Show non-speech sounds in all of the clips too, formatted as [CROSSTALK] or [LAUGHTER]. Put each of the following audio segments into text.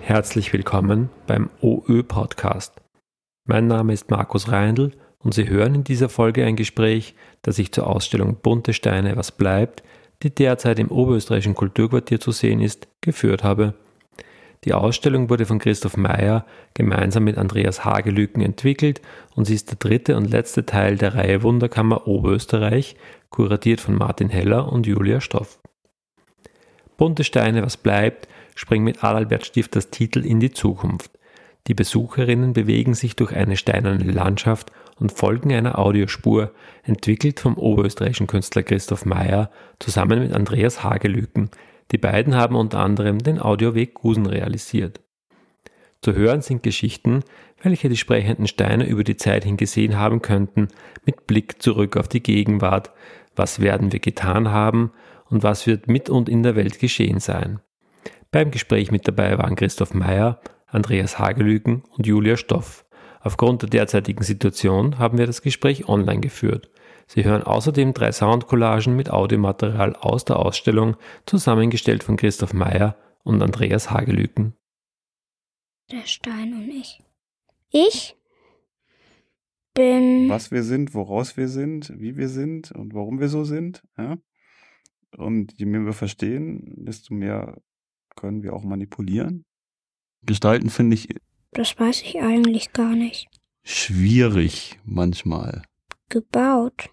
Herzlich willkommen beim OÖ Podcast. Mein Name ist Markus Reindl und Sie hören in dieser Folge ein Gespräch, das ich zur Ausstellung Bunte Steine, was bleibt, die derzeit im oberösterreichischen Kulturquartier zu sehen ist, geführt habe. Die Ausstellung wurde von Christoph Meyer gemeinsam mit Andreas Hagelüken entwickelt und sie ist der dritte und letzte Teil der Reihe Wunderkammer Oberösterreich, kuratiert von Martin Heller und Julia Stoff. Bunte Steine, was bleibt, springt mit Adalbert Stifters Titel in die Zukunft. Die Besucherinnen bewegen sich durch eine steinerne Landschaft und folgen einer Audiospur, entwickelt vom oberösterreichischen Künstler Christoph Meyer zusammen mit Andreas Hagelüken, die beiden haben unter anderem den Audioweg Gusen realisiert. Zu hören sind Geschichten, welche die sprechenden Steine über die Zeit hingesehen haben könnten, mit Blick zurück auf die Gegenwart, was werden wir getan haben und was wird mit und in der Welt geschehen sein. Beim Gespräch mit dabei waren Christoph Meyer, Andreas Hagelüken und Julia Stoff. Aufgrund der derzeitigen Situation haben wir das Gespräch online geführt. Sie hören außerdem drei Soundcollagen mit Audiomaterial aus der Ausstellung, zusammengestellt von Christoph Meyer und Andreas Hagelüken. Der Stein und ich. Ich bin. Was wir sind, woraus wir sind, wie wir sind und warum wir so sind. Ja? Und je mehr wir verstehen, desto mehr können wir auch manipulieren. Gestalten finde ich. Das weiß ich eigentlich gar nicht. Schwierig manchmal. Gebaut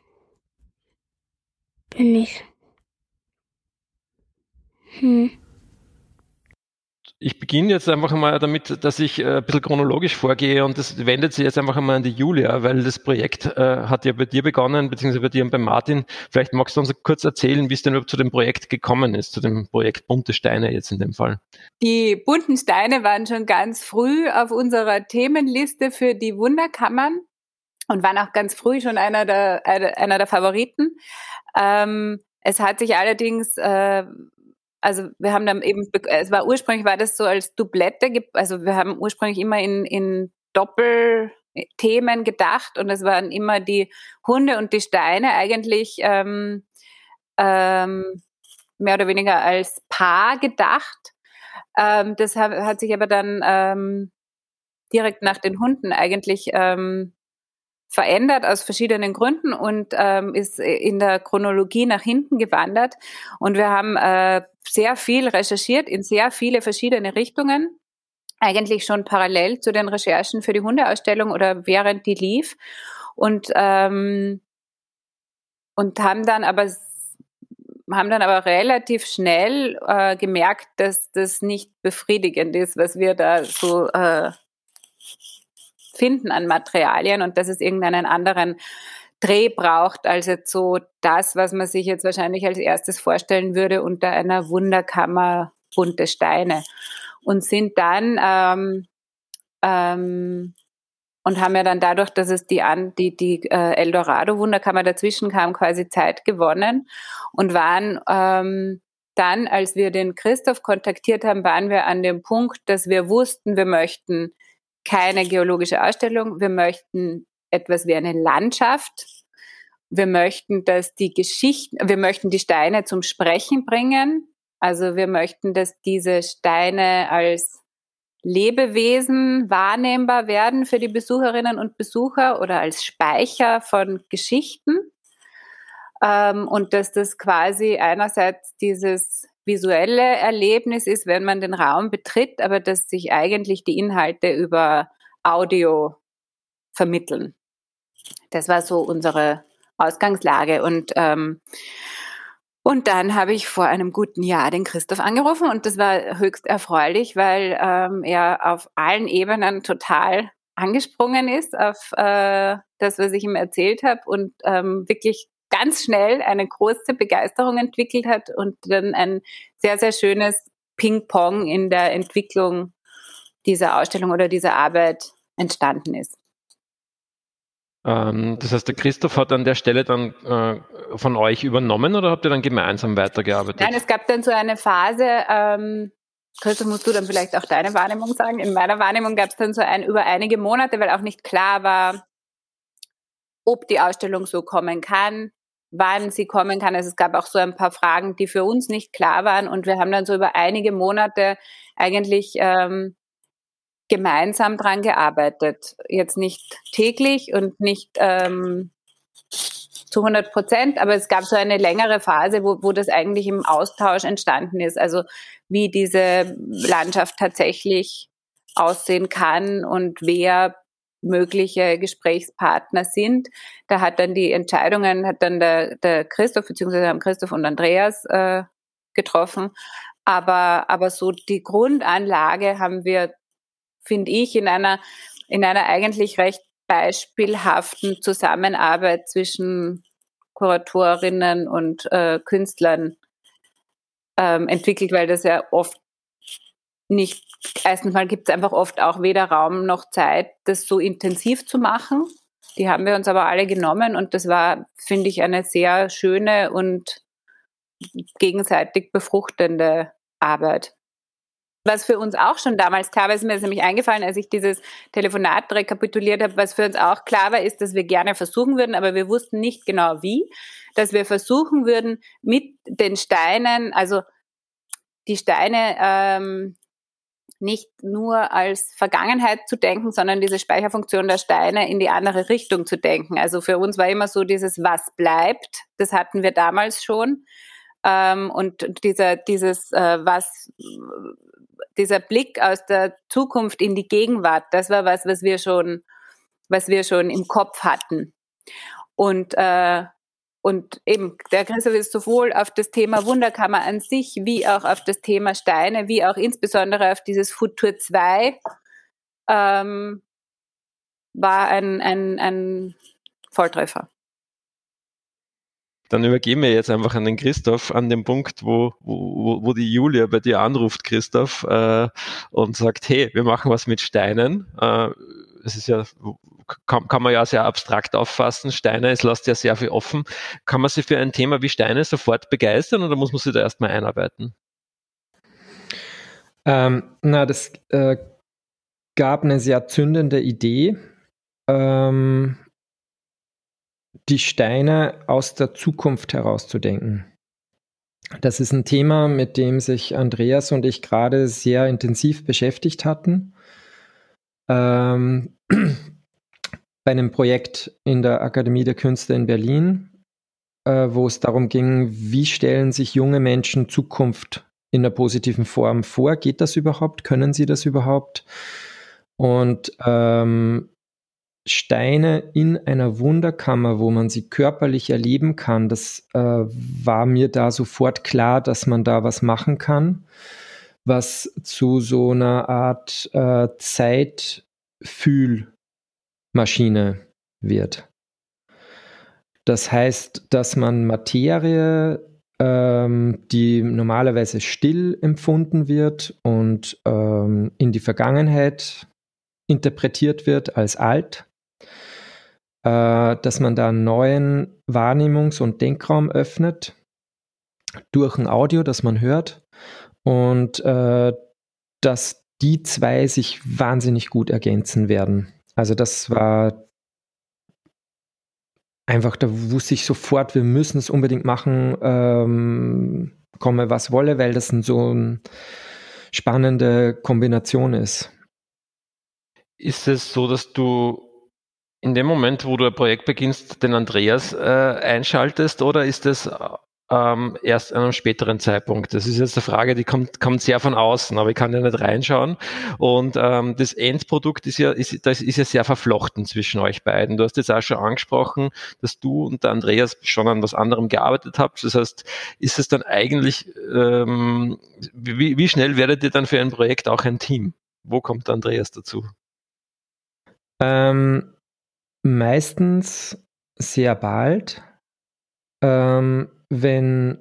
bin ich. Hm. Ich beginne jetzt einfach mal damit, dass ich äh, ein bisschen chronologisch vorgehe und das wendet sich jetzt einfach einmal an die Julia, weil das Projekt äh, hat ja bei dir begonnen, beziehungsweise bei dir und bei Martin. Vielleicht magst du uns kurz erzählen, wie es denn überhaupt zu dem Projekt gekommen ist, zu dem Projekt Bunte Steine jetzt in dem Fall. Die bunten Steine waren schon ganz früh auf unserer Themenliste für die Wunderkammern und waren auch ganz früh schon einer der, einer der Favoriten. Ähm, es hat sich allerdings, äh, also wir haben dann eben, es war ursprünglich war das so als Doublette, also wir haben ursprünglich immer in, in Doppelthemen gedacht und es waren immer die Hunde und die Steine eigentlich ähm, ähm, mehr oder weniger als Paar gedacht. Ähm, das hat, hat, sich aber dann ähm, direkt nach den Hunden eigentlich ähm, verändert aus verschiedenen Gründen und ähm, ist in der Chronologie nach hinten gewandert. Und wir haben äh, sehr viel recherchiert in sehr viele verschiedene Richtungen. Eigentlich schon parallel zu den Recherchen für die Hundeausstellung oder während die lief. Und, ähm, und haben dann aber haben dann aber relativ schnell äh, gemerkt, dass das nicht befriedigend ist, was wir da so äh, finden an Materialien und dass es irgendeinen anderen Dreh braucht als jetzt so das, was man sich jetzt wahrscheinlich als erstes vorstellen würde unter einer Wunderkammer bunte Steine. Und sind dann ähm, ähm, und haben ja dann dadurch, dass es die, die, die äh, Eldorado Wunderkammer dazwischen kam, quasi Zeit gewonnen und waren ähm, dann, als wir den Christoph kontaktiert haben, waren wir an dem Punkt, dass wir wussten, wir möchten keine geologische Ausstellung. Wir möchten etwas wie eine Landschaft. Wir möchten, dass die Geschichten, wir möchten die Steine zum Sprechen bringen. Also wir möchten, dass diese Steine als Lebewesen wahrnehmbar werden für die Besucherinnen und Besucher oder als Speicher von Geschichten. Ähm, und dass das quasi einerseits dieses visuelle Erlebnis ist, wenn man den Raum betritt, aber dass sich eigentlich die Inhalte über Audio vermitteln. Das war so unsere Ausgangslage und ähm, und dann habe ich vor einem guten Jahr den Christoph angerufen und das war höchst erfreulich, weil ähm, er auf allen Ebenen total angesprungen ist auf äh, das, was ich ihm erzählt habe und ähm, wirklich ganz schnell eine große Begeisterung entwickelt hat und dann ein sehr, sehr schönes Ping-Pong in der Entwicklung dieser Ausstellung oder dieser Arbeit entstanden ist. Ähm, das heißt, der Christoph hat an der Stelle dann äh, von euch übernommen oder habt ihr dann gemeinsam weitergearbeitet? Nein, es gab dann so eine Phase, ähm, Christoph, musst du dann vielleicht auch deine Wahrnehmung sagen? In meiner Wahrnehmung gab es dann so ein über einige Monate, weil auch nicht klar war, ob die Ausstellung so kommen kann, wann sie kommen kann. Also es gab auch so ein paar Fragen, die für uns nicht klar waren. Und wir haben dann so über einige Monate eigentlich ähm, gemeinsam dran gearbeitet. Jetzt nicht täglich und nicht ähm, zu 100 Prozent, aber es gab so eine längere Phase, wo, wo das eigentlich im Austausch entstanden ist. Also wie diese Landschaft tatsächlich aussehen kann und wer mögliche Gesprächspartner sind. Da hat dann die Entscheidungen, hat dann der, der Christoph, beziehungsweise haben Christoph und Andreas äh, getroffen. Aber, aber so die Grundanlage haben wir, finde ich, in einer, in einer eigentlich recht beispielhaften Zusammenarbeit zwischen Kuratorinnen und äh, Künstlern ähm, entwickelt, weil das ja oft nicht, erstens mal gibt es einfach oft auch weder Raum noch Zeit, das so intensiv zu machen. Die haben wir uns aber alle genommen und das war, finde ich, eine sehr schöne und gegenseitig befruchtende Arbeit. Was für uns auch schon damals klar war, ist mir ist nämlich eingefallen, als ich dieses Telefonat rekapituliert habe, was für uns auch klar war, ist, dass wir gerne versuchen würden, aber wir wussten nicht genau wie, dass wir versuchen würden, mit den Steinen, also die Steine ähm, nicht nur als Vergangenheit zu denken, sondern diese Speicherfunktion der Steine in die andere Richtung zu denken. Also für uns war immer so dieses Was bleibt, das hatten wir damals schon. Ähm, und dieser, dieses äh, Was, dieser Blick aus der Zukunft in die Gegenwart, das war was, was wir schon, was wir schon im Kopf hatten. Und äh, und eben, der Christoph ist sowohl auf das Thema Wunderkammer an sich, wie auch auf das Thema Steine, wie auch insbesondere auf dieses Futur 2, ähm, war ein, ein, ein Volltreffer. Dann übergeben wir jetzt einfach an den Christoph, an den Punkt, wo, wo, wo die Julia bei dir anruft, Christoph, äh, und sagt, hey, wir machen was mit Steinen. Äh, es ist ja kann, kann man ja sehr abstrakt auffassen. Steine, es lässt ja sehr viel offen. Kann man sich für ein Thema wie Steine sofort begeistern oder muss man sich da erstmal einarbeiten? Ähm, na, das äh, gab eine sehr zündende Idee, ähm, die Steine aus der Zukunft herauszudenken. Das ist ein Thema, mit dem sich Andreas und ich gerade sehr intensiv beschäftigt hatten. Ähm, bei einem Projekt in der Akademie der Künste in Berlin, äh, wo es darum ging, wie stellen sich junge Menschen Zukunft in der positiven Form vor? Geht das überhaupt? Können sie das überhaupt? Und ähm, Steine in einer Wunderkammer, wo man sie körperlich erleben kann, das äh, war mir da sofort klar, dass man da was machen kann, was zu so einer Art äh, Zeitfühl Maschine wird. Das heißt, dass man Materie, ähm, die normalerweise still empfunden wird und ähm, in die Vergangenheit interpretiert wird als alt, äh, dass man da einen neuen Wahrnehmungs- und Denkraum öffnet durch ein Audio, das man hört und äh, dass die zwei sich wahnsinnig gut ergänzen werden. Also das war einfach, da wusste ich sofort, wir müssen es unbedingt machen, ähm, komme was wolle, weil das so eine spannende Kombination ist. Ist es so, dass du in dem Moment, wo du ein Projekt beginnst, den Andreas äh, einschaltest oder ist es ähm, erst an einem späteren Zeitpunkt. Das ist jetzt eine Frage, die kommt, kommt sehr von außen, aber ich kann ja nicht reinschauen. Und ähm, das Endprodukt ist ja, ist, das ist ja sehr verflochten zwischen euch beiden. Du hast jetzt auch schon angesprochen, dass du und der Andreas schon an was anderem gearbeitet habt. Das heißt, ist es dann eigentlich, ähm, wie, wie schnell werdet ihr dann für ein Projekt auch ein Team? Wo kommt der Andreas dazu? Ähm, meistens sehr bald. Ähm, wenn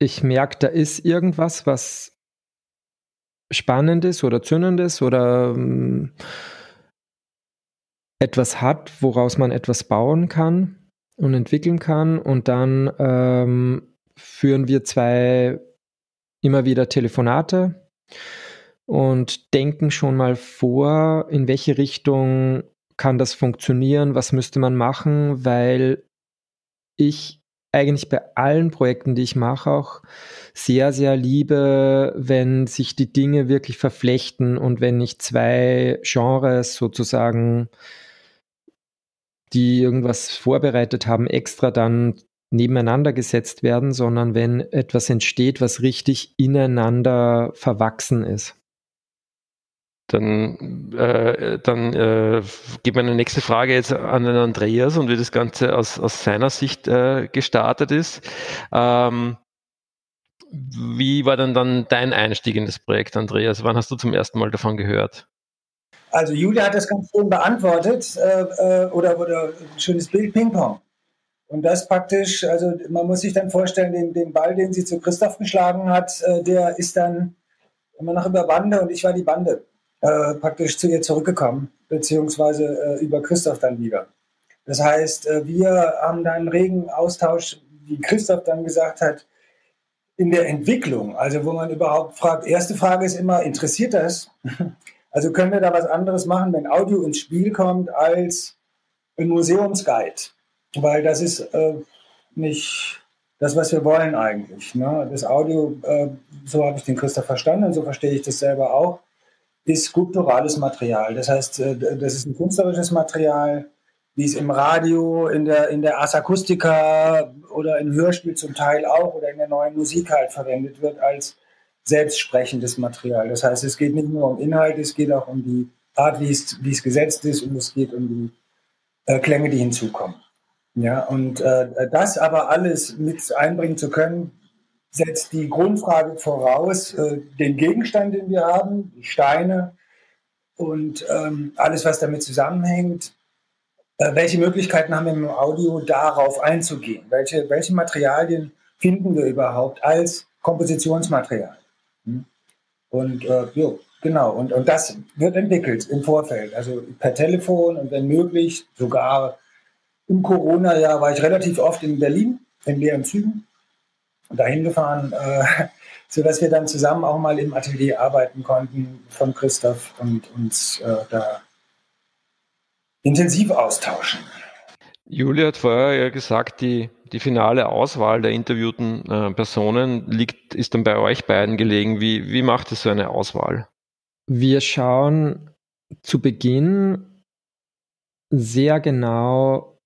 ich merke, da ist irgendwas, was Spannendes oder Zündendes oder ähm, etwas hat, woraus man etwas bauen kann und entwickeln kann. Und dann ähm, führen wir zwei immer wieder Telefonate und denken schon mal vor, in welche Richtung kann das funktionieren, was müsste man machen, weil ich eigentlich bei allen Projekten, die ich mache, auch sehr, sehr liebe, wenn sich die Dinge wirklich verflechten und wenn nicht zwei Genres sozusagen, die irgendwas vorbereitet haben, extra dann nebeneinander gesetzt werden, sondern wenn etwas entsteht, was richtig ineinander verwachsen ist. Dann, äh, dann äh, geht meine nächste Frage jetzt an den Andreas und wie das Ganze aus, aus seiner Sicht äh, gestartet ist. Ähm, wie war denn dann dein Einstieg in das Projekt, Andreas? Wann hast du zum ersten Mal davon gehört? Also Julia hat das ganz schön beantwortet äh, äh, oder, oder ein schönes Bild Ping-Pong. Und das praktisch, also man muss sich dann vorstellen, den, den Ball, den sie zu Christoph geschlagen hat, äh, der ist dann immer noch über Bande und ich war die Bande äh, praktisch zu ihr zurückgekommen, beziehungsweise äh, über Christoph dann wieder. Das heißt, äh, wir haben da einen regen Austausch, wie Christoph dann gesagt hat, in der Entwicklung, also wo man überhaupt fragt, erste Frage ist immer, interessiert das? [LAUGHS] Also können wir da was anderes machen, wenn Audio ins Spiel kommt, als ein Museumsguide? weil das ist äh, nicht das, was wir wollen eigentlich. Ne? Das Audio, äh, so habe ich den Christoph verstanden so verstehe ich das selber auch, ist skulpturales Material. Das heißt, äh, das ist ein künstlerisches Material, wie es im Radio, in der, in der Ars Acustica oder im Hörspiel zum Teil auch oder in der neuen Musik halt verwendet wird als selbstsprechendes Material. Das heißt, es geht nicht nur um Inhalt, es geht auch um die Art, wie es, wie es gesetzt ist und es geht um die äh, Klänge, die hinzukommen. Ja, und äh, das aber alles mit einbringen zu können, setzt die Grundfrage voraus, äh, den Gegenstand, den wir haben, die Steine und ähm, alles, was damit zusammenhängt. Äh, welche Möglichkeiten haben wir im Audio, darauf einzugehen? Welche, welche Materialien finden wir überhaupt als Kompositionsmaterial? Hm? Und äh, jo, genau, und, und das wird entwickelt im Vorfeld, also per Telefon und wenn möglich sogar im Corona-Jahr war ich relativ oft in Berlin, in leeren Zügen, dahin gefahren, äh, [LAUGHS] sodass wir dann zusammen auch mal im Atelier arbeiten konnten von Christoph und uns äh, da intensiv austauschen. Julia hat vorher ja gesagt, die, die finale Auswahl der interviewten äh, Personen liegt, ist dann bei euch beiden gelegen. Wie, wie macht es so eine Auswahl? Wir schauen zu Beginn sehr genau,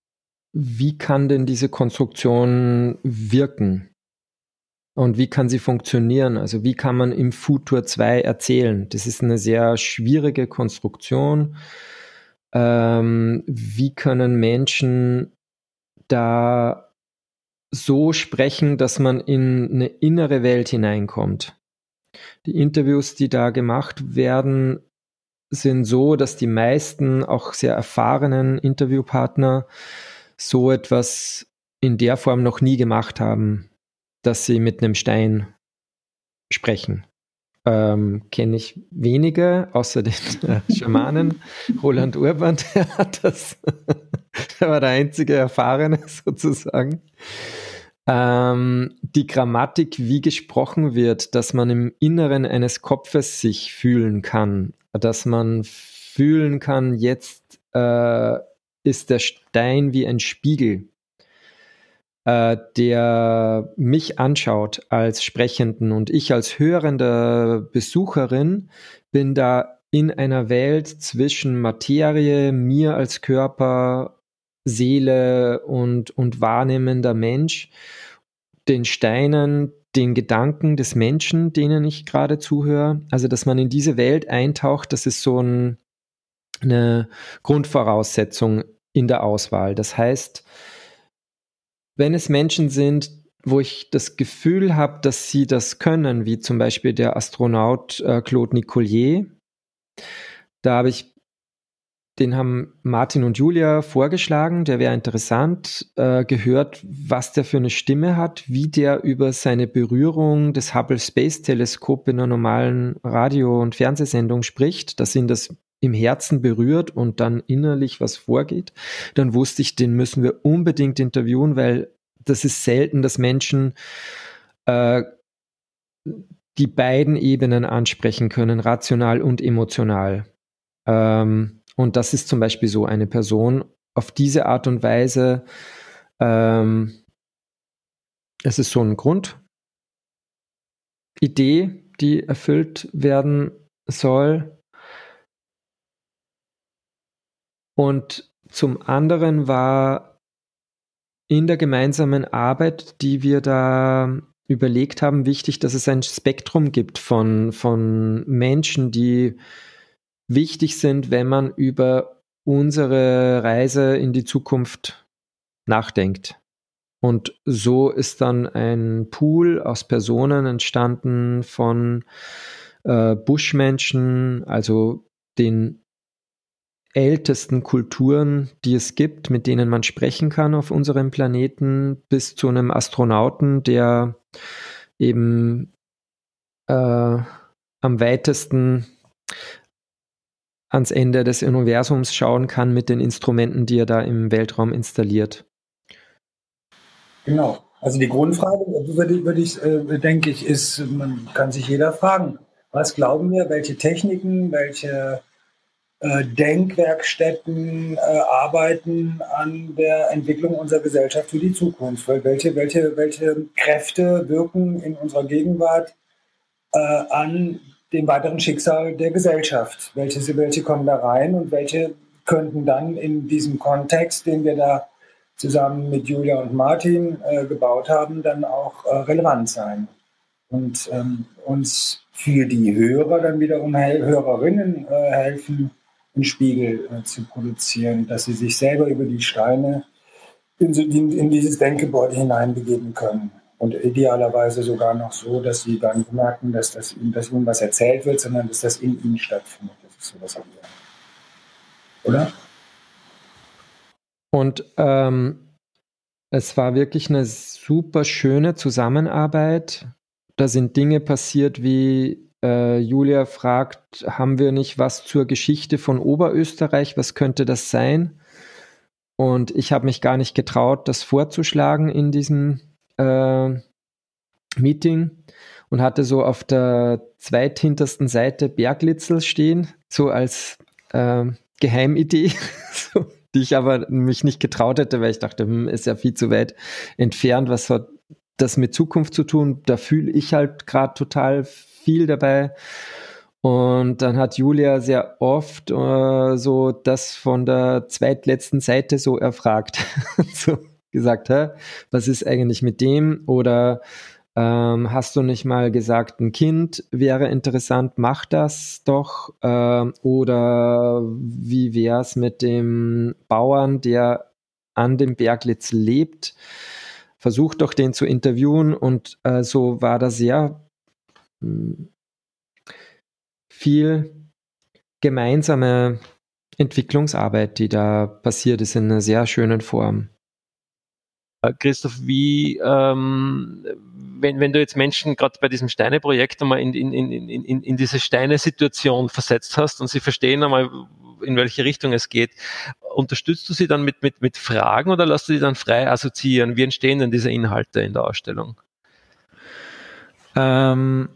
wie kann denn diese Konstruktion wirken? Und wie kann sie funktionieren? Also wie kann man im Futur 2 erzählen? Das ist eine sehr schwierige Konstruktion. Ähm, wie können Menschen da so sprechen, dass man in eine innere Welt hineinkommt? Die Interviews, die da gemacht werden, sind so, dass die meisten auch sehr erfahrenen Interviewpartner so etwas in der Form noch nie gemacht haben, dass sie mit einem Stein sprechen. Ähm, Kenne ich wenige, außer den äh, Schamanen. [LAUGHS] Roland Urban, der hat das, [LAUGHS] der war der einzige Erfahrene [LAUGHS] sozusagen. Ähm, die Grammatik, wie gesprochen wird, dass man im Inneren eines Kopfes sich fühlen kann, dass man fühlen kann, jetzt äh, ist der Stein wie ein Spiegel, äh, der mich anschaut als Sprechenden und ich als hörende Besucherin bin da in einer Welt zwischen Materie, mir als Körper, Seele und, und wahrnehmender Mensch, den Steinen, den Gedanken des Menschen, denen ich gerade zuhöre. Also, dass man in diese Welt eintaucht, das ist so ein, eine Grundvoraussetzung in der Auswahl. Das heißt, wenn es Menschen sind, wo ich das Gefühl habe, dass sie das können, wie zum Beispiel der Astronaut äh, Claude Nicollier, da habe ich, den haben Martin und Julia vorgeschlagen, der wäre interessant, äh, gehört, was der für eine Stimme hat, wie der über seine Berührung des Hubble Space Teleskop in einer normalen Radio- und Fernsehsendung spricht, dass ihn das im Herzen berührt und dann innerlich was vorgeht, dann wusste ich, den müssen wir unbedingt interviewen, weil das ist selten, dass Menschen äh, die beiden Ebenen ansprechen können, rational und emotional. Ähm, und das ist zum Beispiel so eine Person auf diese Art und Weise. Ähm, es ist so ein Grundidee, die erfüllt werden soll. Und zum anderen war in der gemeinsamen Arbeit, die wir da überlegt haben, wichtig, dass es ein Spektrum gibt von, von Menschen, die wichtig sind, wenn man über unsere Reise in die Zukunft nachdenkt. Und so ist dann ein Pool aus Personen entstanden von äh, Buschmenschen, also den ältesten Kulturen, die es gibt, mit denen man sprechen kann auf unserem Planeten, bis zu einem Astronauten, der eben äh, am weitesten ans Ende des Universums schauen kann mit den Instrumenten, die er da im Weltraum installiert. Genau. Also die Grundfrage, würde, würde ich, äh, denke ich, ist, man kann sich jeder fragen, was glauben wir, welche Techniken, welche Denkwerkstätten äh, arbeiten an der Entwicklung unserer Gesellschaft für die Zukunft? Weil welche, welche, welche Kräfte wirken in unserer Gegenwart äh, an dem weiteren Schicksal der Gesellschaft? Welche, welche kommen da rein und welche könnten dann in diesem Kontext, den wir da zusammen mit Julia und Martin äh, gebaut haben, dann auch äh, relevant sein und ähm, uns für die Hörer dann wiederum Hörerinnen äh, helfen, einen Spiegel äh, zu produzieren, dass sie sich selber über die Steine in, in, dieses Denkgebäude hineinbegeben können. Und idealerweise sogar noch so, dass sie nicht merken, dass, das, dass ihnen was erzählt wird, sondern dass das in ihnen stattfindet. Das ist so das Ideal. Oder? Und ähm, es war wirklich eine super schöne Zusammenarbeit. Da sind Dinge passiert wie äh, Julia fragt, haben wir nicht was zur Geschichte von Oberösterreich? Was könnte das sein? Und ich habe mich gar nicht getraut, das vorzuschlagen in diesem äh, Meeting und hatte so auf der zweithintersten Seite Berglitzel stehen, so als äh, Geheimidee, [LAUGHS] so, die ich aber mich nicht getraut hätte, weil ich dachte, hm, ist ja viel zu weit entfernt, was hat das mit Zukunft zu tun? Da fühle ich halt gerade total viel dabei. Und dann hat Julia sehr oft äh, so das von der zweitletzten Seite so erfragt. [LAUGHS] so gesagt, hä, was ist eigentlich mit dem? Oder ähm, hast du nicht mal gesagt, ein Kind wäre interessant, mach das doch. Äh, oder wie wäre es mit dem Bauern, der an dem Berglitz lebt? Versuch doch den zu interviewen. Und äh, so war da sehr viel gemeinsame Entwicklungsarbeit, die da passiert ist in einer sehr schönen Form. Äh, Christoph, wie, ähm, wenn, wenn du jetzt Menschen gerade bei diesem Steine-Projekt einmal in, in, in, in, in diese Steine-Situation versetzt hast und sie verstehen einmal, in welche Richtung es geht, unterstützt du sie dann mit, mit, mit Fragen oder lässt du sie dann frei assoziieren? Wie entstehen denn diese Inhalte in der Ausstellung? Ähm,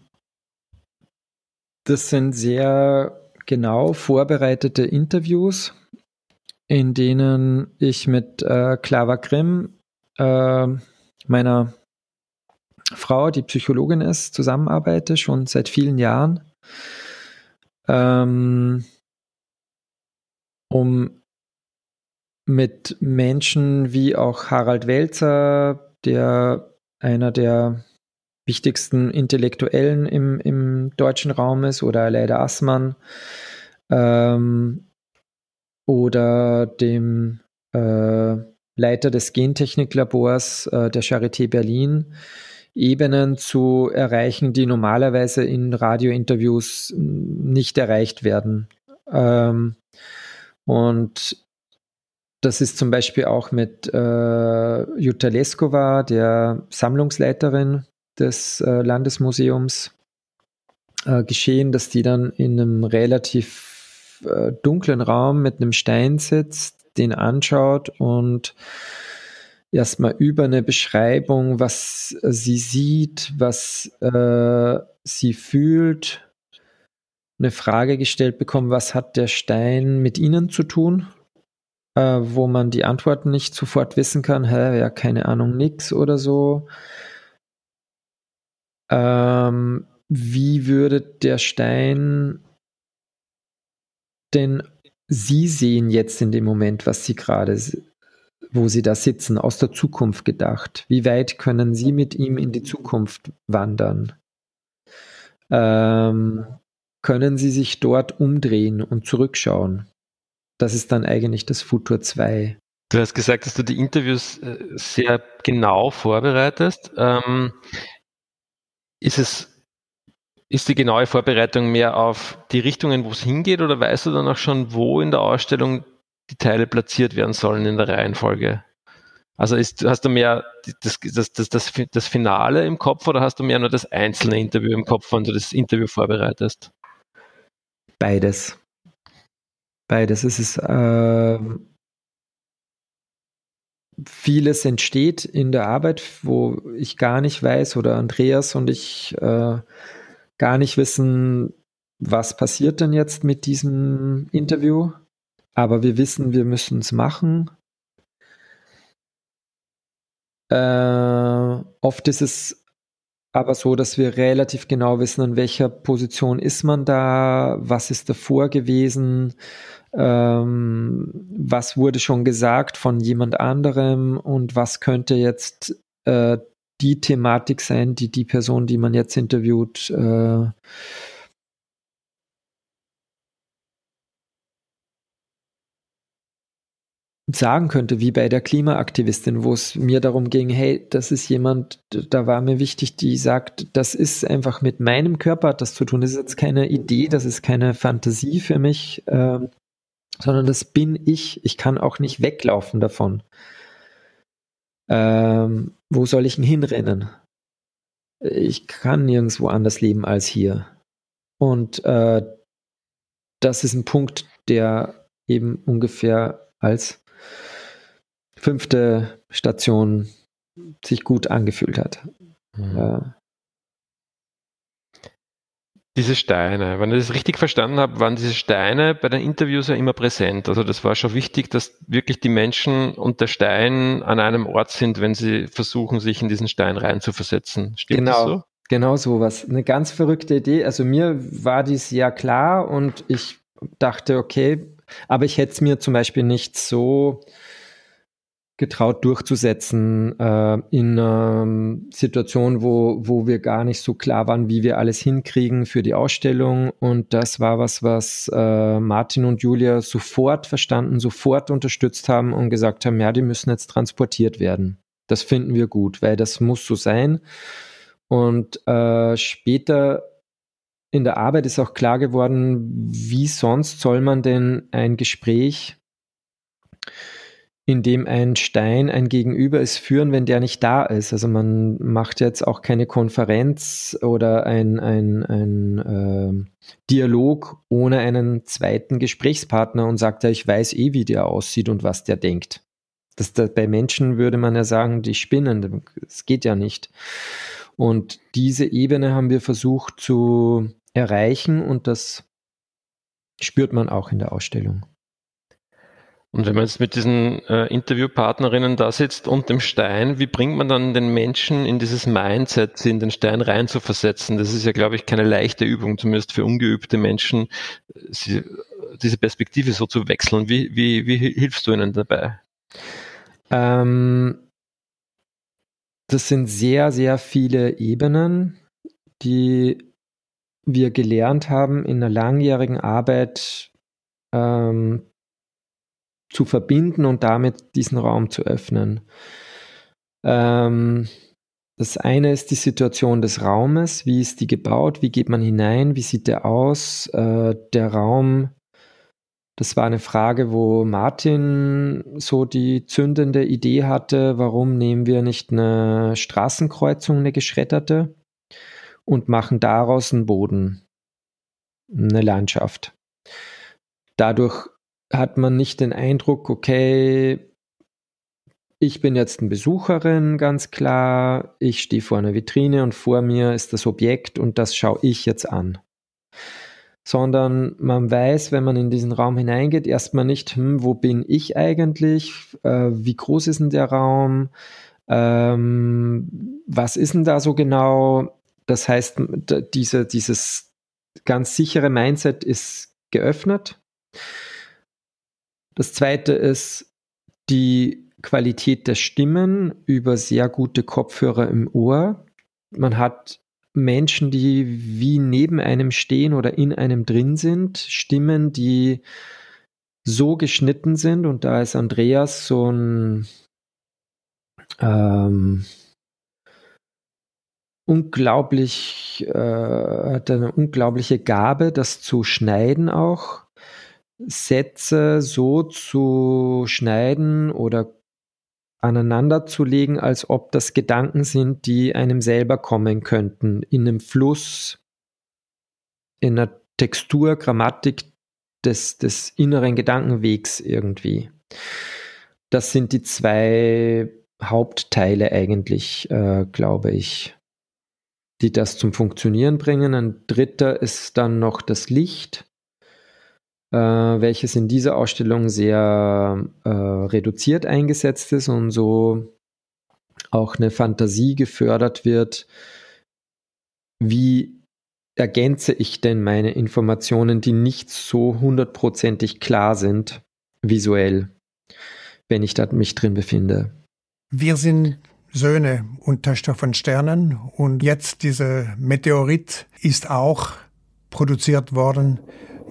das sind sehr genau vorbereitete Interviews, in denen ich mit äh, Clara Grimm, äh, meiner Frau, die Psychologin ist, zusammenarbeite, schon seit vielen Jahren, ähm, um mit Menschen wie auch Harald Welzer, der einer der wichtigsten Intellektuellen im, im deutschen Raum ist oder Leida Assmann ähm, oder dem äh, Leiter des Gentechniklabors äh, der Charité Berlin Ebenen zu erreichen, die normalerweise in Radiointerviews nicht erreicht werden. Ähm, und das ist zum Beispiel auch mit äh, Jutta Leskova, der Sammlungsleiterin des äh, Landesmuseums äh, geschehen, dass die dann in einem relativ äh, dunklen Raum mit einem Stein sitzt, den anschaut und erstmal über eine Beschreibung, was sie sieht, was äh, sie fühlt, eine Frage gestellt bekommen, was hat der Stein mit ihnen zu tun? Äh, wo man die Antworten nicht sofort wissen kann, hä, ja, keine Ahnung, nix oder so. Ähm, wie würde der Stein denn Sie sehen jetzt in dem Moment, was Sie gerade, wo Sie da sitzen, aus der Zukunft gedacht? Wie weit können Sie mit ihm in die Zukunft wandern? Ähm, können Sie sich dort umdrehen und zurückschauen? Das ist dann eigentlich das Futur 2. Du hast gesagt, dass du die Interviews äh, sehr genau vorbereitest. Ähm, ist es ist die genaue Vorbereitung mehr auf die Richtungen, wo es hingeht, oder weißt du dann auch schon, wo in der Ausstellung die Teile platziert werden sollen in der Reihenfolge? Also ist, hast du mehr das, das, das, das, das Finale im Kopf oder hast du mehr nur das einzelne Interview im Kopf, wenn du das Interview vorbereitest? Beides. Beides. Es ist äh, vieles entsteht in der Arbeit, wo ich gar nicht weiß oder Andreas und ich äh, gar nicht wissen, was passiert denn jetzt mit diesem Interview. Aber wir wissen, wir müssen es machen. Äh, oft ist es aber so, dass wir relativ genau wissen, an welcher Position ist man da, was ist davor gewesen, ähm, was wurde schon gesagt von jemand anderem und was könnte jetzt äh, die Thematik sein, die die Person, die man jetzt interviewt, äh, sagen könnte, wie bei der Klimaaktivistin, wo es mir darum ging, hey, das ist jemand, da war mir wichtig, die sagt, das ist einfach mit meinem Körper hat das zu tun. Das ist jetzt keine Idee, das ist keine Fantasie für mich, äh, sondern das bin ich. Ich kann auch nicht weglaufen davon. Ähm, wo soll ich denn hinrennen? Ich kann nirgendwo anders leben als hier. Und äh, das ist ein Punkt, der eben ungefähr als fünfte Station sich gut angefühlt hat. Mhm. Äh, diese Steine, wenn ich das richtig verstanden habe, waren diese Steine bei den Interviews ja immer präsent. Also das war schon wichtig, dass wirklich die Menschen und der Stein an einem Ort sind, wenn sie versuchen, sich in diesen Stein reinzuversetzen. Stimmt genau. das so? Genau sowas. Eine ganz verrückte Idee. Also mir war dies ja klar und ich dachte, okay, aber ich hätte es mir zum Beispiel nicht so getraut durchzusetzen äh, in einer ähm, Situation, wo, wo wir gar nicht so klar waren, wie wir alles hinkriegen für die Ausstellung. Und das war was, was äh, Martin und Julia sofort verstanden, sofort unterstützt haben und gesagt haben, ja, die müssen jetzt transportiert werden. Das finden wir gut, weil das muss so sein. Und äh, später in der Arbeit ist auch klar geworden, wie sonst soll man denn ein Gespräch in dem ein Stein ein Gegenüber ist, führen, wenn der nicht da ist. Also man macht jetzt auch keine Konferenz oder ein, ein, ein äh, Dialog ohne einen zweiten Gesprächspartner und sagt ja, ich weiß eh, wie der aussieht und was der denkt. Das, das, bei Menschen würde man ja sagen, die spinnen, das geht ja nicht. Und diese Ebene haben wir versucht zu erreichen und das spürt man auch in der Ausstellung. Und wenn man jetzt mit diesen äh, Interviewpartnerinnen da sitzt und dem Stein, wie bringt man dann den Menschen in dieses Mindset, sie in den Stein rein zu versetzen? Das ist ja, glaube ich, keine leichte Übung, zumindest für ungeübte Menschen, sie, diese Perspektive so zu wechseln. Wie, wie, wie hilfst du ihnen dabei? Ähm, das sind sehr, sehr viele Ebenen, die wir gelernt haben in einer langjährigen Arbeit ähm, zu verbinden und damit diesen Raum zu öffnen. Ähm, das eine ist die Situation des Raumes. Wie ist die gebaut? Wie geht man hinein? Wie sieht der aus? Äh, der Raum, das war eine Frage, wo Martin so die zündende Idee hatte, warum nehmen wir nicht eine Straßenkreuzung, eine geschredderte, und machen daraus einen Boden, eine Landschaft. Dadurch hat man nicht den Eindruck, okay, ich bin jetzt eine Besucherin, ganz klar. Ich stehe vor einer Vitrine und vor mir ist das Objekt und das schaue ich jetzt an. Sondern man weiß, wenn man in diesen Raum hineingeht, erstmal nicht, hm, wo bin ich eigentlich? Äh, wie groß ist denn der Raum? Ähm, was ist denn da so genau? Das heißt, diese, dieses ganz sichere Mindset ist geöffnet. Das zweite ist die Qualität der Stimmen über sehr gute Kopfhörer im Ohr. Man hat Menschen, die wie neben einem stehen oder in einem drin sind, Stimmen, die so geschnitten sind und da ist Andreas so ein ähm, unglaublich, äh, hat eine unglaubliche Gabe, das zu schneiden auch. Sätze so zu schneiden oder aneinander zu legen, als ob das Gedanken sind, die einem selber kommen könnten, in einem Fluss, in einer Textur, Grammatik des, des inneren Gedankenwegs irgendwie. Das sind die zwei Hauptteile eigentlich, äh, glaube ich, die das zum Funktionieren bringen. Ein dritter ist dann noch das Licht äh, welches in dieser Ausstellung sehr äh, reduziert eingesetzt ist und so auch eine Fantasie gefördert wird, wie ergänze ich denn meine Informationen, die nicht so hundertprozentig klar sind, visuell, wenn ich da mich drin befinde. Wir sind Söhne und Töchter von Sternen und jetzt dieser Meteorit ist auch produziert worden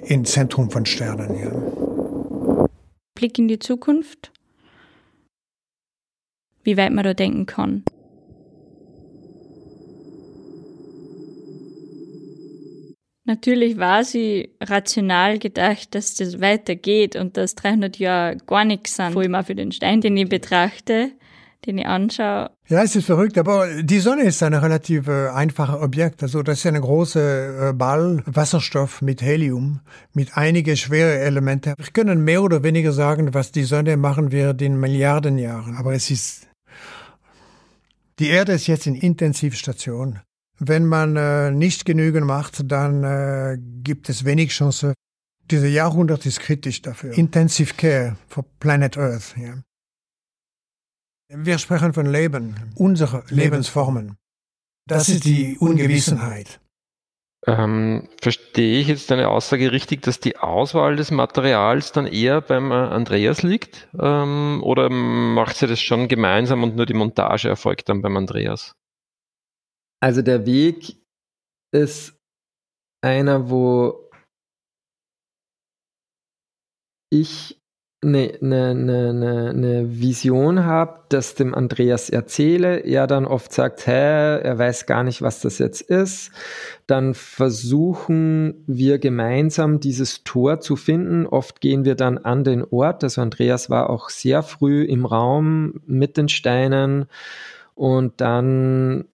im Zentrum von Sternen. Ja. Blick in die Zukunft, wie weit man da denken kann. Natürlich war sie rational gedacht, dass das weitergeht und dass 300 Jahre gar nichts sind, vor allem auch für den Stein, den ich betrachte den ich anschaue. Ja, es ist verrückt, aber die Sonne ist ein relativ äh, einfaches Objekt. Also das ist ein großer äh, Ball Wasserstoff mit Helium, mit einige schwere Elemente. Wir können mehr oder weniger sagen, was die Sonne machen wird in Milliarden Jahren. Aber es ist, die Erde ist jetzt in Intensivstation. Wenn man äh, nicht genügend macht, dann äh, gibt es wenig Chance. Dieser Jahrhundert ist kritisch dafür. Intensive Care for Planet Earth. Ja. Wir sprechen von Leben, unsere Lebensformen. Das ist die Ungewissenheit. Ähm, verstehe ich jetzt deine Aussage richtig, dass die Auswahl des Materials dann eher beim äh, Andreas liegt? Ähm, oder macht sie das schon gemeinsam und nur die Montage erfolgt dann beim Andreas? Also der Weg ist einer, wo ich eine, eine, eine, eine Vision habe, das dem Andreas erzähle, er dann oft sagt, hä, er weiß gar nicht, was das jetzt ist, dann versuchen wir gemeinsam dieses Tor zu finden. Oft gehen wir dann an den Ort, also Andreas war auch sehr früh im Raum mit den Steinen. Und dann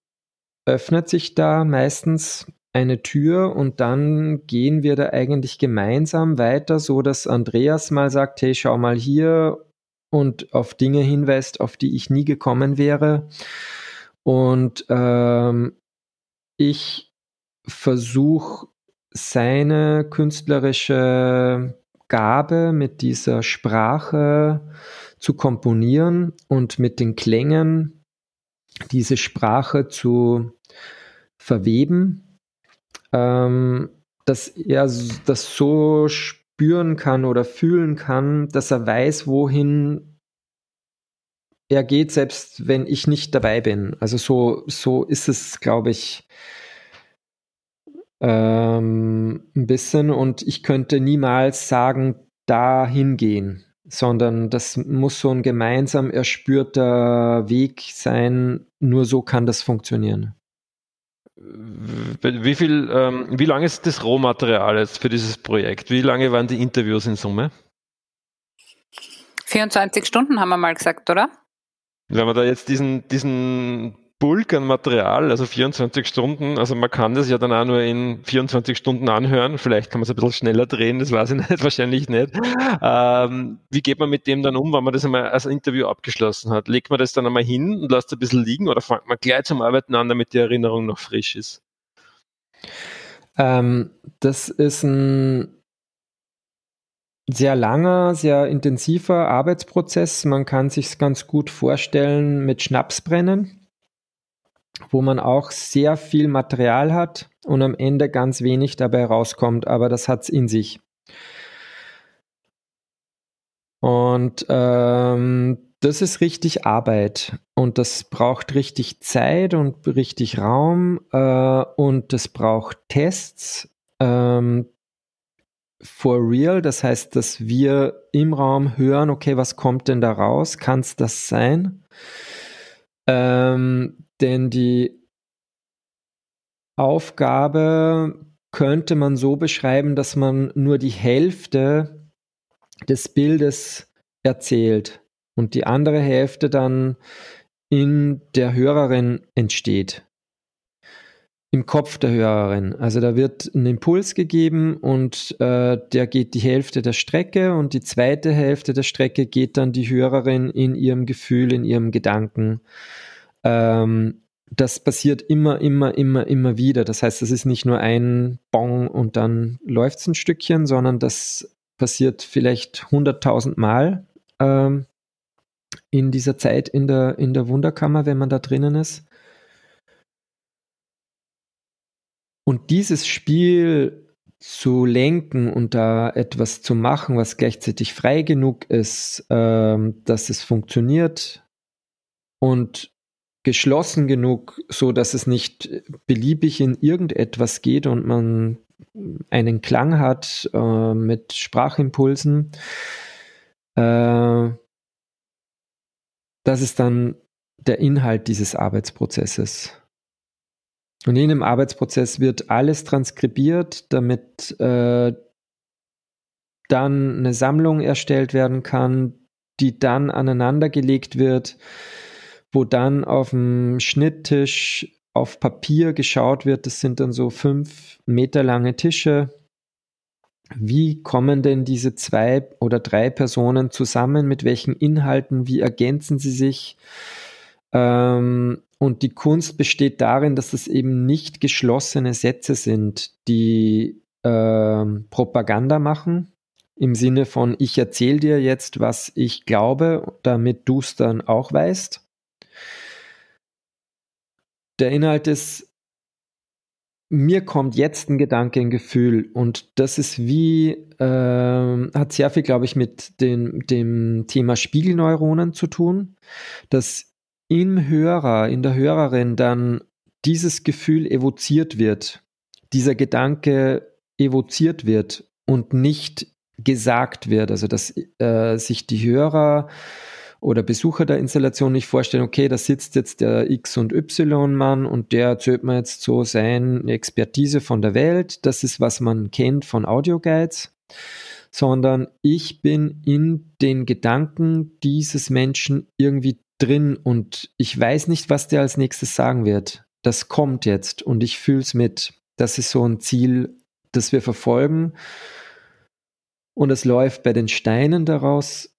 öffnet sich da meistens eine Tür und dann gehen wir da eigentlich gemeinsam weiter, so dass Andreas mal sagt, hey, schau mal hier und auf Dinge hinweist, auf die ich nie gekommen wäre. Und ähm, ich versuche seine künstlerische Gabe mit dieser Sprache zu komponieren und mit den Klängen diese Sprache zu verweben ähm, dass er das so spüren kann oder fühlen kann, dass er weiß, wohin er geht, selbst wenn ich nicht dabei bin. Also so, so ist es, glaube ich, ähm, ein bisschen. Und ich könnte niemals sagen, dahin gehen, sondern das muss so ein gemeinsam erspürter Weg sein. Nur so kann das funktionieren. Wie viel, ähm, wie lange ist das Rohmaterial jetzt für dieses Projekt? Wie lange waren die Interviews in Summe? 24 Stunden haben wir mal gesagt, oder? Wenn man da jetzt diesen, diesen Bulk an Material, also 24 Stunden. Also man kann das ja dann auch nur in 24 Stunden anhören. Vielleicht kann man es ein bisschen schneller drehen, das weiß ich [LAUGHS] nicht, wahrscheinlich nicht. Ähm, wie geht man mit dem dann um, wenn man das einmal als Interview abgeschlossen hat? Legt man das dann einmal hin und lässt ein bisschen liegen oder fängt man gleich zum Arbeiten an, damit die Erinnerung noch frisch ist? Ähm, das ist ein sehr langer, sehr intensiver Arbeitsprozess. Man kann sich ganz gut vorstellen mit Schnapsbrennen, wo man auch sehr viel Material hat und am Ende ganz wenig dabei rauskommt, aber das hat es in sich. Und ähm, das ist richtig Arbeit und das braucht richtig Zeit und richtig Raum äh, und das braucht Tests. Ähm, for real, das heißt, dass wir im Raum hören, okay, was kommt denn da raus? Kann es das sein? Ähm, denn die Aufgabe könnte man so beschreiben, dass man nur die Hälfte des Bildes erzählt und die andere Hälfte dann in der Hörerin entsteht im Kopf der Hörerin. Also da wird ein Impuls gegeben und äh, der geht die Hälfte der Strecke und die zweite Hälfte der Strecke geht dann die Hörerin in ihrem Gefühl, in ihrem Gedanken. Ähm, das passiert immer, immer, immer, immer wieder. Das heißt, es ist nicht nur ein Bong und dann läuft es ein Stückchen, sondern das passiert vielleicht hunderttausend Mal ähm, in dieser Zeit in der, in der Wunderkammer, wenn man da drinnen ist. Und dieses Spiel zu lenken und da etwas zu machen, was gleichzeitig frei genug ist, ähm, dass es funktioniert und geschlossen genug, so dass es nicht beliebig in irgendetwas geht und man einen Klang hat äh, mit Sprachimpulsen. Äh, das ist dann der Inhalt dieses Arbeitsprozesses. Und in dem Arbeitsprozess wird alles transkribiert, damit äh, dann eine Sammlung erstellt werden kann, die dann aneinandergelegt wird, wo dann auf dem Schnitttisch auf Papier geschaut wird. Das sind dann so fünf Meter lange Tische. Wie kommen denn diese zwei oder drei Personen zusammen? Mit welchen Inhalten? Wie ergänzen sie sich? Ähm, und die Kunst besteht darin, dass es eben nicht geschlossene Sätze sind, die äh, Propaganda machen, im Sinne von, ich erzähle dir jetzt, was ich glaube, damit du es dann auch weißt. Der Inhalt ist, mir kommt jetzt ein Gedanke, ein Gefühl und das ist wie, äh, hat sehr viel, glaube ich, mit dem, dem Thema Spiegelneuronen zu tun, dass im Hörer, in der Hörerin dann dieses Gefühl evoziert wird, dieser Gedanke evoziert wird und nicht gesagt wird. Also dass äh, sich die Hörer oder Besucher der Installation nicht vorstellen, okay, da sitzt jetzt der X- und Y-Mann und der erzählt mir jetzt so seine Expertise von der Welt. Das ist, was man kennt von Audioguides. Sondern ich bin in den Gedanken dieses Menschen irgendwie drin und ich weiß nicht, was der als nächstes sagen wird. Das kommt jetzt und ich fühle es mit. Das ist so ein Ziel, das wir verfolgen. Und es läuft bei den Steinen daraus,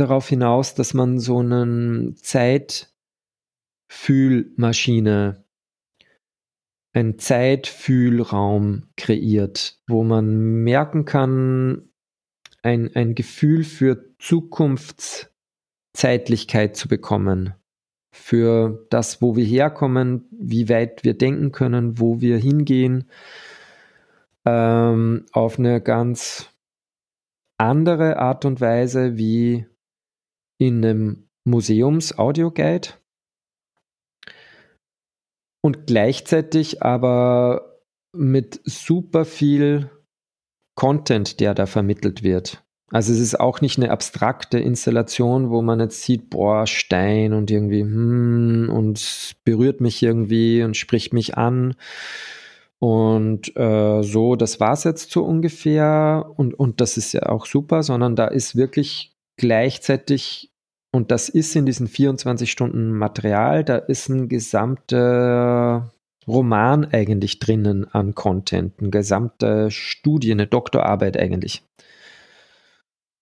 darauf hinaus, dass man so eine Zeitfühlmaschine, einen Zeitfühlraum kreiert, wo man merken kann, ein, ein Gefühl für Zukunfts- Zeitlichkeit zu bekommen. Für das, wo wir herkommen, wie weit wir denken können, wo wir hingehen, ähm, auf eine ganz andere Art und Weise wie in einem Museums-Audio-Guide und gleichzeitig aber mit super viel Content, der da vermittelt wird. Also es ist auch nicht eine abstrakte Installation, wo man jetzt sieht, boah, Stein und irgendwie, hm, und berührt mich irgendwie und spricht mich an. Und äh, so, das war es jetzt so ungefähr. Und, und das ist ja auch super, sondern da ist wirklich gleichzeitig und das ist in diesen 24 Stunden Material, da ist ein gesamter Roman eigentlich drinnen an Content, eine gesamte Studie, eine Doktorarbeit eigentlich.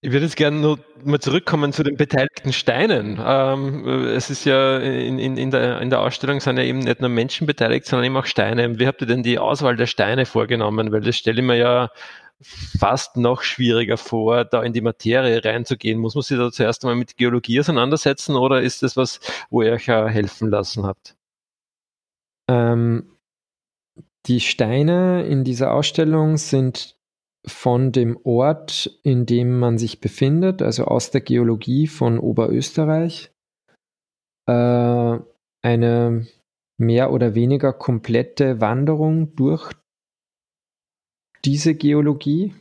Ich würde jetzt gerne noch mal zurückkommen zu den beteiligten Steinen. Ähm, es ist ja in, in, in, der, in der Ausstellung sind ja eben nicht nur Menschen beteiligt, sondern eben auch Steine. Wie habt ihr denn die Auswahl der Steine vorgenommen? Weil das stelle ich mir ja fast noch schwieriger vor, da in die Materie reinzugehen. Muss man sich da zuerst einmal mit Geologie auseinandersetzen oder ist das was, wo ihr euch helfen lassen habt? Ähm, die Steine in dieser Ausstellung sind von dem Ort, in dem man sich befindet, also aus der Geologie von Oberösterreich, äh, eine mehr oder weniger komplette Wanderung durch diese Geologie,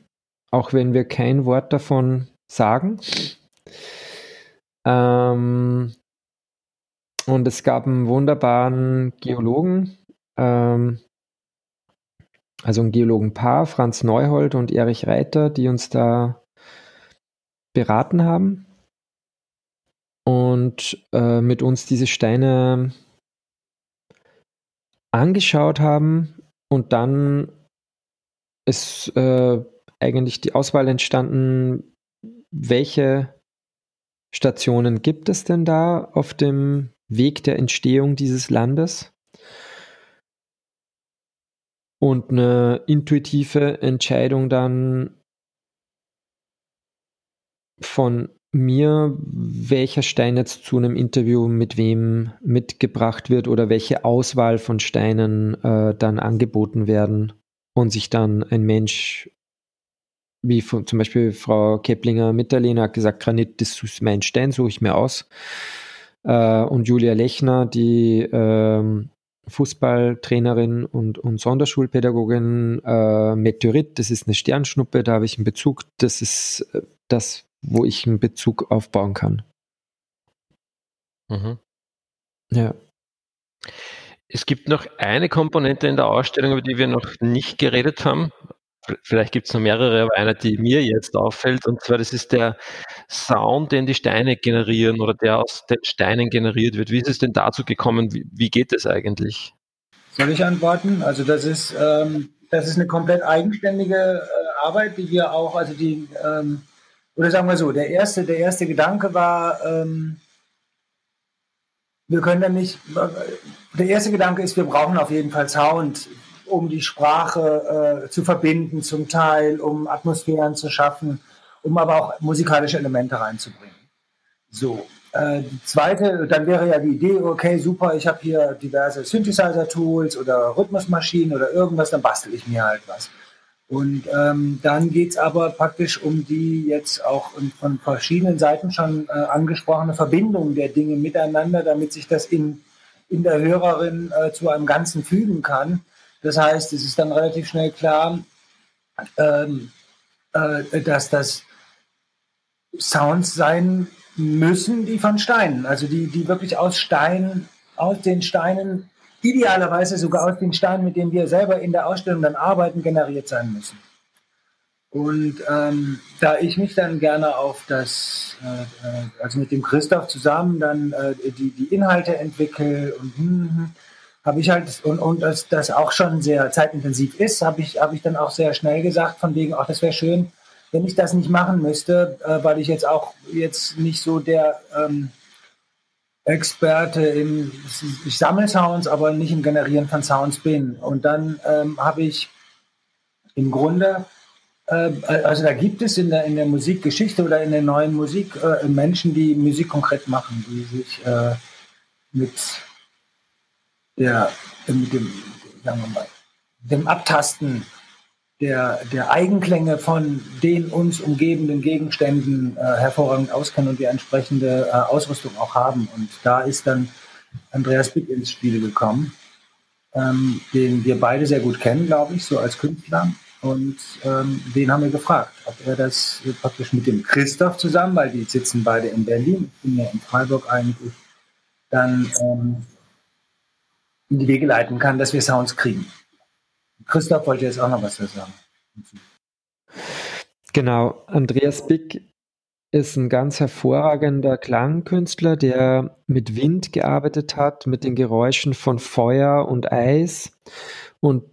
auch wenn wir kein Wort davon sagen. Ähm, und es gab einen wunderbaren Geologen, ähm, also ein Geologenpaar, Franz Neuhold und Erich Reiter, die uns da beraten haben und äh, mit uns diese Steine angeschaut haben und dann ist äh, eigentlich die Auswahl entstanden, welche Stationen gibt es denn da auf dem Weg der Entstehung dieses Landes? und eine intuitive Entscheidung dann von mir, welcher Stein jetzt zu einem Interview mit wem mitgebracht wird oder welche Auswahl von Steinen äh, dann angeboten werden und sich dann ein Mensch, wie von, zum Beispiel Frau Keplinger Mitterlehner hat gesagt, Granit, das ist mein Stein, suche ich mir aus. Äh, und Julia Lechner, die ähm, Fußballtrainerin und, und Sonderschulpädagogin. Äh, Meteorit, das ist eine Sternschnuppe, da habe ich einen Bezug. Das ist äh, das, wo ich einen Bezug aufbauen kann. Mhm. Ja. Es gibt noch eine Komponente in der Ausstellung, über die wir noch nicht geredet haben. Vielleicht gibt es noch mehrere, aber einer, die mir jetzt auffällt, und zwar das ist der Sound, den die Steine generieren oder der aus den Steinen generiert wird. Wie ist es denn dazu gekommen? Wie, geht es eigentlich? Soll ich antworten? Also das ist, ähm, das ist eine komplett eigenständige äh, Arbeit, die wir auch, also die, ähm, oder sagen wir so, der erste, der erste Gedanke war, ähm, wir können dann nicht, der erste Gedanke ist, wir brauchen auf jeden Fall Sound um die Sprache äh, zu verbinden zum Teil, um Atmosphären zu schaffen, um aber auch musikalische Elemente reinzubringen. So, äh, die zweite, dann wäre ja die Idee, okay, super, ich habe hier diverse Synthesizer-Tools oder Rhythmusmaschinen oder irgendwas, dann bastel ich mir halt was. Und ähm, dann geht es aber praktisch um die jetzt auch von verschiedenen Seiten schon äh, angesprochene Verbindung der Dinge miteinander, damit sich das in, in der Hörerin äh, zu einem Ganzen fügen kann. Das heißt, es ist dann relativ schnell klar, ähm, äh, dass das Sounds sein müssen, die von Steinen, also die, die wirklich aus Steinen, aus den Steinen, idealerweise sogar aus den Steinen, mit denen wir selber in der Ausstellung dann arbeiten, generiert sein müssen. Und ähm, da ich mich dann gerne auf das, äh, äh also mit dem Christoph zusammen dann äh, die, die Inhalte entwickle und hm, hm, habe ich halt, und, und dass das auch schon sehr zeitintensiv ist, habe ich, hab ich dann auch sehr schnell gesagt, von wegen, ach, das wäre schön, wenn ich das nicht machen müsste, äh, weil ich jetzt auch jetzt nicht so der ähm, Experte im, ich sammle Sounds, aber nicht im Generieren von Sounds bin. Und dann ähm, habe ich im Grunde, äh, also da gibt es in der, in der Musikgeschichte oder in der neuen Musik äh, Menschen, die Musik konkret machen, die sich äh, mit der, mit dem, sagen wir mal, dem Abtasten der, der Eigenklänge von den uns umgebenden Gegenständen äh, hervorragend auskennen und die entsprechende äh, Ausrüstung auch haben. Und da ist dann Andreas Bick ins Spiel gekommen, ähm, den wir beide sehr gut kennen, glaube ich, so als Künstler. Und ähm, den haben wir gefragt, ob er das praktisch mit dem Christoph zusammen, weil die sitzen beide in Berlin, ich bin ja in Freiburg eigentlich, dann ähm, in die Wege leiten kann, dass wir Sounds kriegen. Christoph wollte jetzt auch noch was dazu sagen. Genau, Andreas Bick ist ein ganz hervorragender Klangkünstler, der mit Wind gearbeitet hat, mit den Geräuschen von Feuer und Eis und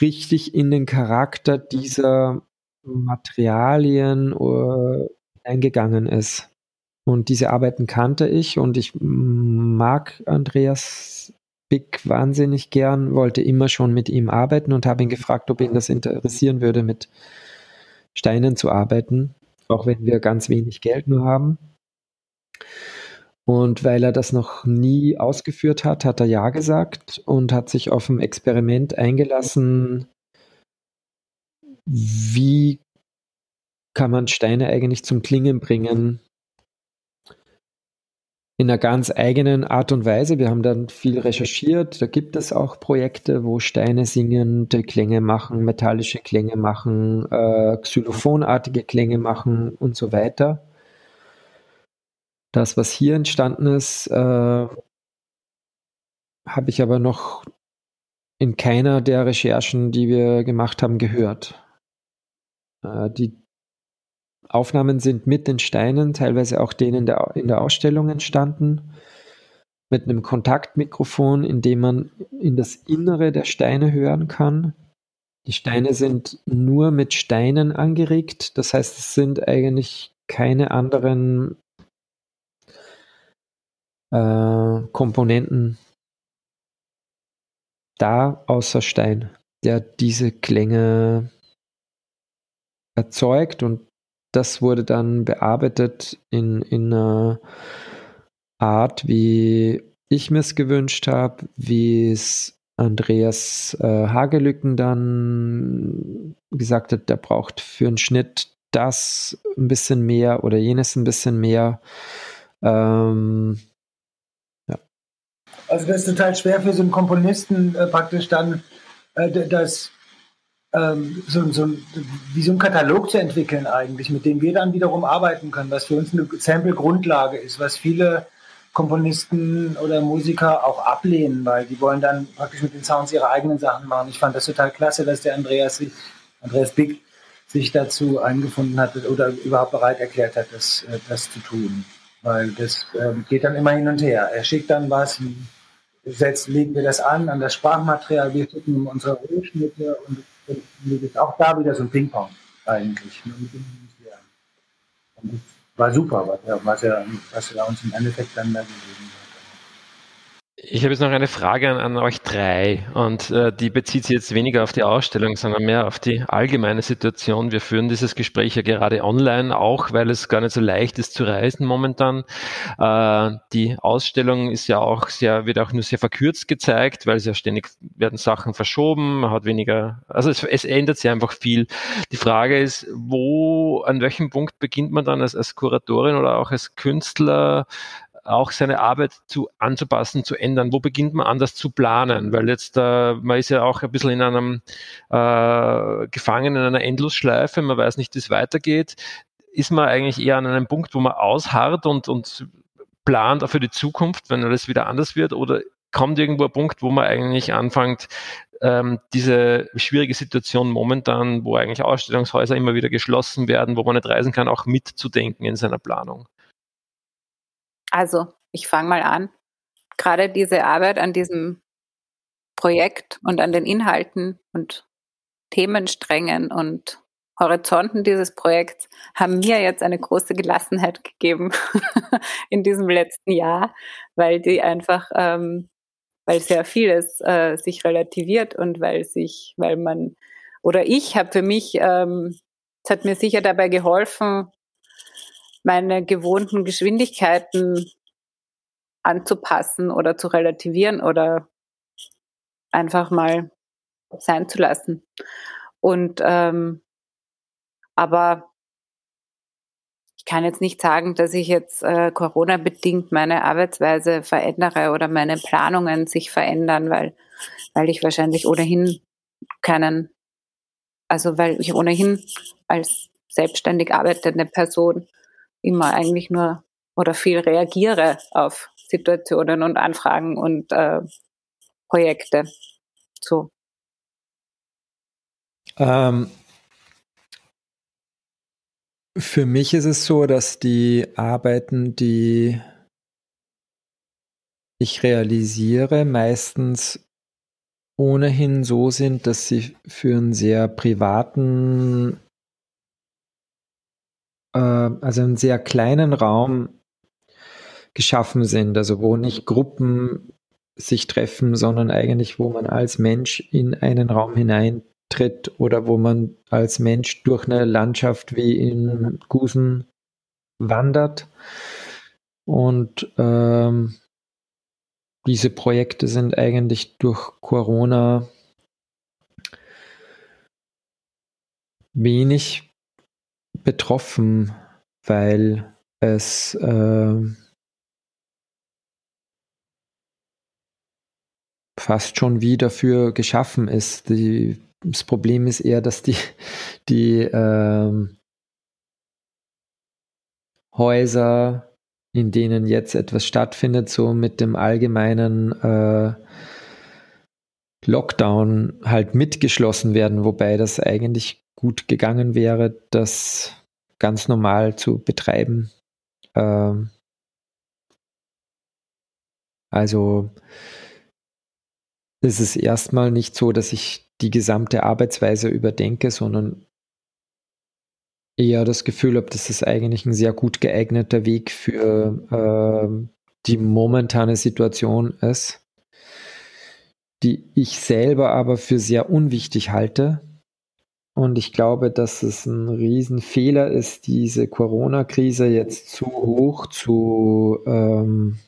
richtig in den Charakter dieser Materialien uh, eingegangen ist. Und diese Arbeiten kannte ich und ich mag Andreas Big wahnsinnig gern, wollte immer schon mit ihm arbeiten und habe ihn gefragt, ob ihn das interessieren würde, mit Steinen zu arbeiten auch wenn wir ganz wenig Geld nur haben. Und weil er das noch nie ausgeführt hat, hat er Ja gesagt und hat sich auf ein Experiment eingelassen, wie kann man Steine eigentlich zum Klingen bringen, in einer ganz eigenen Art und Weise. Wir haben dann viel recherchiert. Da gibt es auch Projekte, wo Steine singende Klänge machen, metallische Klänge machen, äh, xylophonartige Klänge machen und so weiter. Das, was hier entstanden ist, äh, habe ich aber noch in keiner der Recherchen, die wir gemacht haben, gehört. Äh, die Aufnahmen sind mit den Steinen, teilweise auch denen der, in der Ausstellung entstanden, mit einem Kontaktmikrofon, in dem man in das Innere der Steine hören kann. Die Steine sind nur mit Steinen angeregt, das heißt, es sind eigentlich keine anderen äh, Komponenten da außer Stein, der diese Klänge erzeugt und das wurde dann bearbeitet in, in einer Art, wie ich mir es gewünscht habe, wie es Andreas äh, Hagelücken dann gesagt hat, der braucht für einen Schnitt das ein bisschen mehr oder jenes ein bisschen mehr. Ähm, ja. Also das ist total schwer für so einen Komponisten äh, praktisch dann äh, das ähm, so, so, wie so ein Katalog zu entwickeln eigentlich, mit dem wir dann wiederum arbeiten können, was für uns eine Sample-Grundlage ist, was viele Komponisten oder Musiker auch ablehnen, weil die wollen dann praktisch mit den Sounds ihre eigenen Sachen machen. Ich fand das total klasse, dass der Andreas Andreas Big sich dazu eingefunden hat oder überhaupt bereit erklärt hat, das, äh, das zu tun. Weil das äh, geht dann immer hin und her. Er schickt dann was, setzt, legen wir das an, an das Sprachmaterial, wir schicken unsere Rohschnitte und und auch da wieder so ein Ping-Pong eigentlich. Das war super, was er, was er, was er uns im Endeffekt dann da gegeben hat. Ich habe jetzt noch eine Frage an, an euch drei und äh, die bezieht sich jetzt weniger auf die Ausstellung, sondern mehr auf die allgemeine Situation. Wir führen dieses Gespräch ja gerade online, auch weil es gar nicht so leicht ist zu reisen momentan. Äh, die Ausstellung ist ja auch sehr, wird auch nur sehr verkürzt gezeigt, weil es ja ständig werden Sachen verschoben, man hat weniger, also es, es ändert sich einfach viel. Die Frage ist, wo, an welchem Punkt beginnt man dann als, als Kuratorin oder auch als Künstler auch seine Arbeit zu anzupassen, zu ändern? Wo beginnt man anders zu planen? Weil jetzt, äh, man ist ja auch ein bisschen in einem äh, gefangen in einer Endlosschleife, man weiß nicht, wie es weitergeht. Ist man eigentlich eher an einem Punkt, wo man ausharrt und, und plant auch für die Zukunft, wenn alles wieder anders wird? Oder kommt irgendwo ein Punkt, wo man eigentlich anfängt, ähm, diese schwierige Situation momentan, wo eigentlich Ausstellungshäuser immer wieder geschlossen werden, wo man nicht reisen kann, auch mitzudenken in seiner Planung? Also, ich fange mal an. Gerade diese Arbeit an diesem Projekt und an den Inhalten und Themensträngen und Horizonten dieses Projekts haben mir jetzt eine große Gelassenheit gegeben [LAUGHS] in diesem letzten Jahr, weil die einfach, ähm, weil sehr vieles äh, sich relativiert und weil sich, weil man oder ich habe für mich, ähm, es hat mir sicher dabei geholfen, meine gewohnten Geschwindigkeiten anzupassen oder zu relativieren oder einfach mal sein zu lassen. Und ähm, aber ich kann jetzt nicht sagen, dass ich jetzt äh, Corona-bedingt meine Arbeitsweise verändere oder meine Planungen sich verändern, weil, weil ich wahrscheinlich ohnehin keinen, also weil ich ohnehin als selbstständig arbeitende Person immer eigentlich nur oder viel reagiere auf Situationen und Anfragen und äh, Projekte. So. Ähm, Für mich ist es so, dass die Arbeiten, die ich realisiere, meistens ohnehin so sind, dass sie für einen sehr privaten, äh, also einen sehr kleinen Raum geschaffen sind, also wo nicht Gruppen sich treffen, sondern eigentlich, wo man als Mensch in einen Raum hineintritt oder wo man als Mensch durch eine Landschaft wie in Gusen wandert. Und ähm, diese Projekte sind eigentlich durch Corona wenig betroffen, weil es äh, fast schon wie dafür geschaffen ist. Die, das Problem ist eher, dass die, [LAUGHS] die äh, Häuser in denen jetzt etwas stattfindet, so mit dem allgemeinen äh, Lockdown halt mitgeschlossen werden, wobei das eigentlich gut gegangen wäre, das ganz normal zu betreiben. Ähm, also es ist erstmal nicht so, dass ich die gesamte Arbeitsweise überdenke, sondern eher das Gefühl habe, dass das eigentlich ein sehr gut geeigneter Weg für äh, die momentane Situation ist, die ich selber aber für sehr unwichtig halte. Und ich glaube, dass es ein Riesenfehler ist, diese Corona-Krise jetzt zu hoch zu ähm,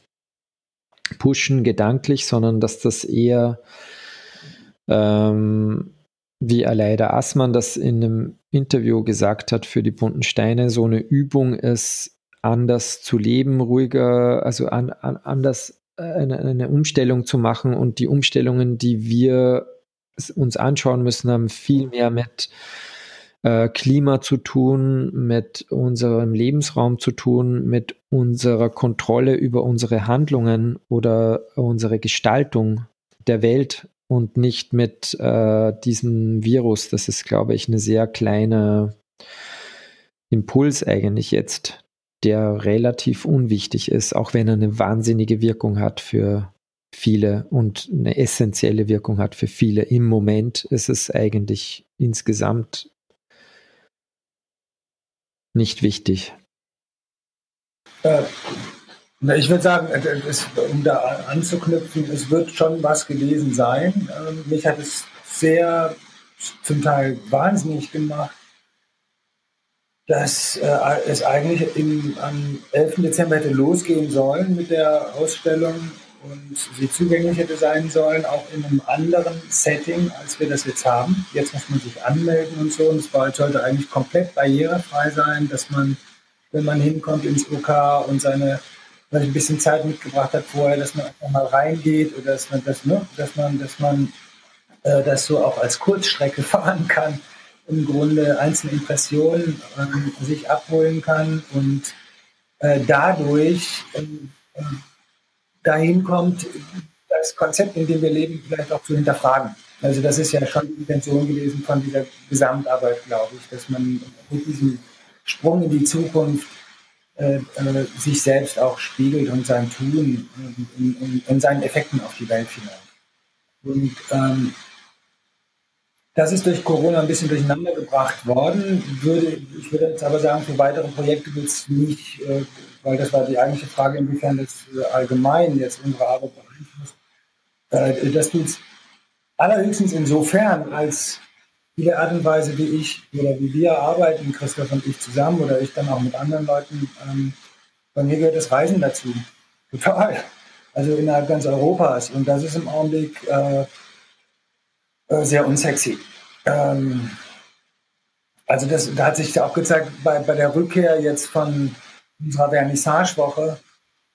pushen, gedanklich, sondern dass das eher ähm, wie Aleida Assmann das in einem Interview gesagt hat für die bunten Steine, so eine Übung ist, anders zu leben, ruhiger, also an, an, anders äh, eine, eine Umstellung zu machen. Und die Umstellungen, die wir uns anschauen müssen, haben viel mehr mit äh, Klima zu tun, mit unserem Lebensraum zu tun, mit unserer Kontrolle über unsere Handlungen oder unsere Gestaltung der Welt und nicht mit äh, diesem Virus. Das ist, glaube ich, eine sehr kleine Impuls eigentlich jetzt, der relativ unwichtig ist, auch wenn er eine wahnsinnige Wirkung hat für viele und eine essentielle Wirkung hat für viele. Im Moment ist es eigentlich insgesamt nicht wichtig. Äh, ich würde sagen, äh, es, um da anzuknüpfen, es wird schon was gewesen sein. Ähm, mich hat es sehr, zum Teil wahnsinnig gemacht, dass äh, es eigentlich im, am 11. Dezember hätte losgehen sollen mit der Ausstellung und sie zugänglich hätte sein sollen, auch in einem anderen Setting, als wir das jetzt haben. Jetzt muss man sich anmelden und so und es sollte eigentlich komplett barrierefrei sein, dass man, wenn man hinkommt ins OK und seine ein bisschen Zeit mitgebracht habe vorher, dass man einfach mal reingeht oder dass man das, ne, dass man, dass man äh, das so auch als Kurzstrecke [LAUGHS] fahren kann, im Grunde einzelne Impressionen ähm, sich abholen kann und äh, dadurch ähm, dahin kommt, das Konzept, in dem wir leben, vielleicht auch zu hinterfragen. Also das ist ja schon die Intention gewesen von dieser Gesamtarbeit, glaube ich, dass man mit diesem Sprung in die Zukunft äh, äh, sich selbst auch spiegelt und sein Tun und, seinen Effekten auf die Welt hinein. Und ähm, das ist durch Corona ein bisschen durcheinander gebracht worden. Würde, ich würde jetzt aber sagen, für weitere Projekte wird es nicht, äh, weil das war die eigentliche Frage, inwiefern das äh, allgemein jetzt unsere Arbeit beeinflusst. Äh, das tut allerhöchstens insofern, als viele Art und Weise, wie ich oder wie wir arbeiten, Christoph und ich zusammen oder ich dann auch mit anderen Leuten, ähm, bei mir gehört das Reisen dazu. Total. Also innerhalb ganz Europas. Und das ist im Augenblick äh, sehr unsexy. Ähm, also das, da hat sich auch gezeigt, bei, bei der Rückkehr jetzt von unserer Vernissagewoche,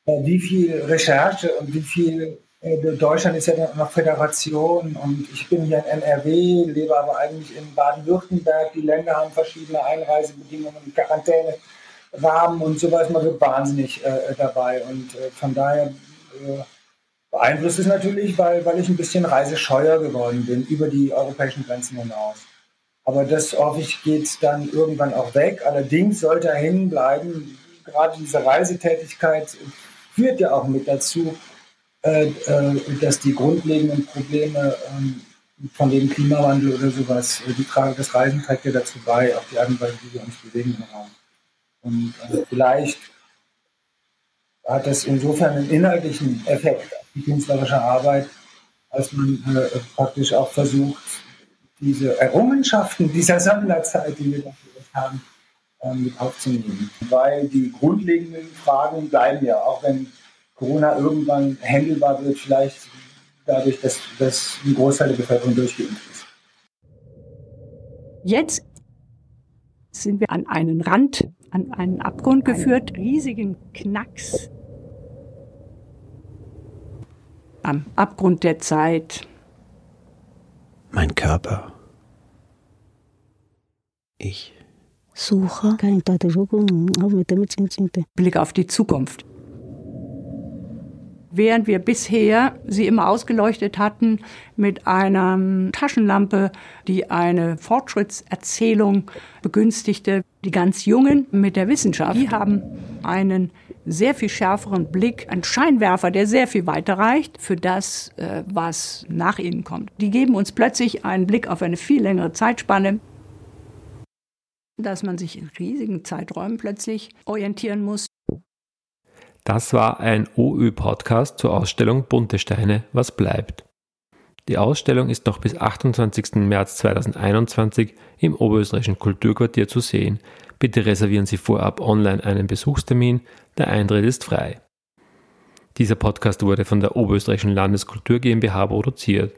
äh, wie viel Recherche und wie viel äh, Deutschland ist ja noch Föderation und ich bin hier in NRW, lebe aber eigentlich in Baden-Württemberg. Die Länder haben verschiedene Einreisebedingungen, Quarantänerahmen und sowas. Man wird wahnsinnig äh, dabei und äh, von daher äh, beeinflusst es natürlich, weil, weil ich ein bisschen reisescheuer geworden bin über die europäischen Grenzen hinaus. Aber das hoffe ich geht dann irgendwann auch weg. Allerdings sollte er hängen bleiben. Gerade diese Reisetätigkeit führt ja auch mit dazu, äh, äh, dass die grundlegenden Probleme ähm, von dem Klimawandel oder sowas, äh, die tragen, das Reisen trägt ja dazu bei, auch die Art und Weise, wie wir uns bewegen im Raum. Und vielleicht hat das insofern einen inhaltlichen Effekt auf die künstlerische Arbeit, als man praktisch auch versucht, diese Errungenschaften dieser Sammlerzeit, die wir dafür haben, mit aufzunehmen. Weil die grundlegenden Fragen bleiben ja, auch wenn Corona irgendwann handelbar wird, vielleicht dadurch, dass, dass ein Großteil der Bevölkerung durchgeimpft ist. Jetzt sind wir an einen Rand, an einen Abgrund geführt, riesigen Knacks am Abgrund der Zeit. Mein Körper. Ich. Suche. Blick auf die Zukunft. Während wir bisher sie immer ausgeleuchtet hatten mit einer Taschenlampe, die eine Fortschrittserzählung begünstigte, die ganz Jungen mit der Wissenschaft, die haben einen sehr viel schärferen Blick, ein Scheinwerfer, der sehr viel weiter reicht für das, äh, was nach ihnen kommt. Die geben uns plötzlich einen Blick auf eine viel längere Zeitspanne, dass man sich in riesigen Zeiträumen plötzlich orientieren muss. Das war ein OÖ-Podcast zur Ausstellung Bunte Steine, was bleibt. Die Ausstellung ist noch bis 28. März 2021 im Oberösterreichischen Kulturquartier zu sehen. Bitte reservieren Sie vorab online einen Besuchstermin, der Eintritt ist frei. Dieser Podcast wurde von der Oberösterreichischen Landeskultur GmbH produziert.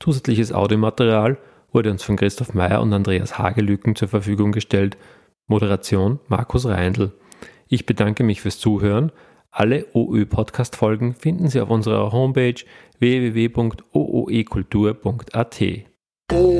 Zusätzliches Audiomaterial wurde uns von Christoph Meyer und Andreas Hagelücken zur Verfügung gestellt. Moderation Markus Reindl. Ich bedanke mich fürs Zuhören. Alle OÖ-Podcast-Folgen finden Sie auf unserer Homepage www.ooekultur.at.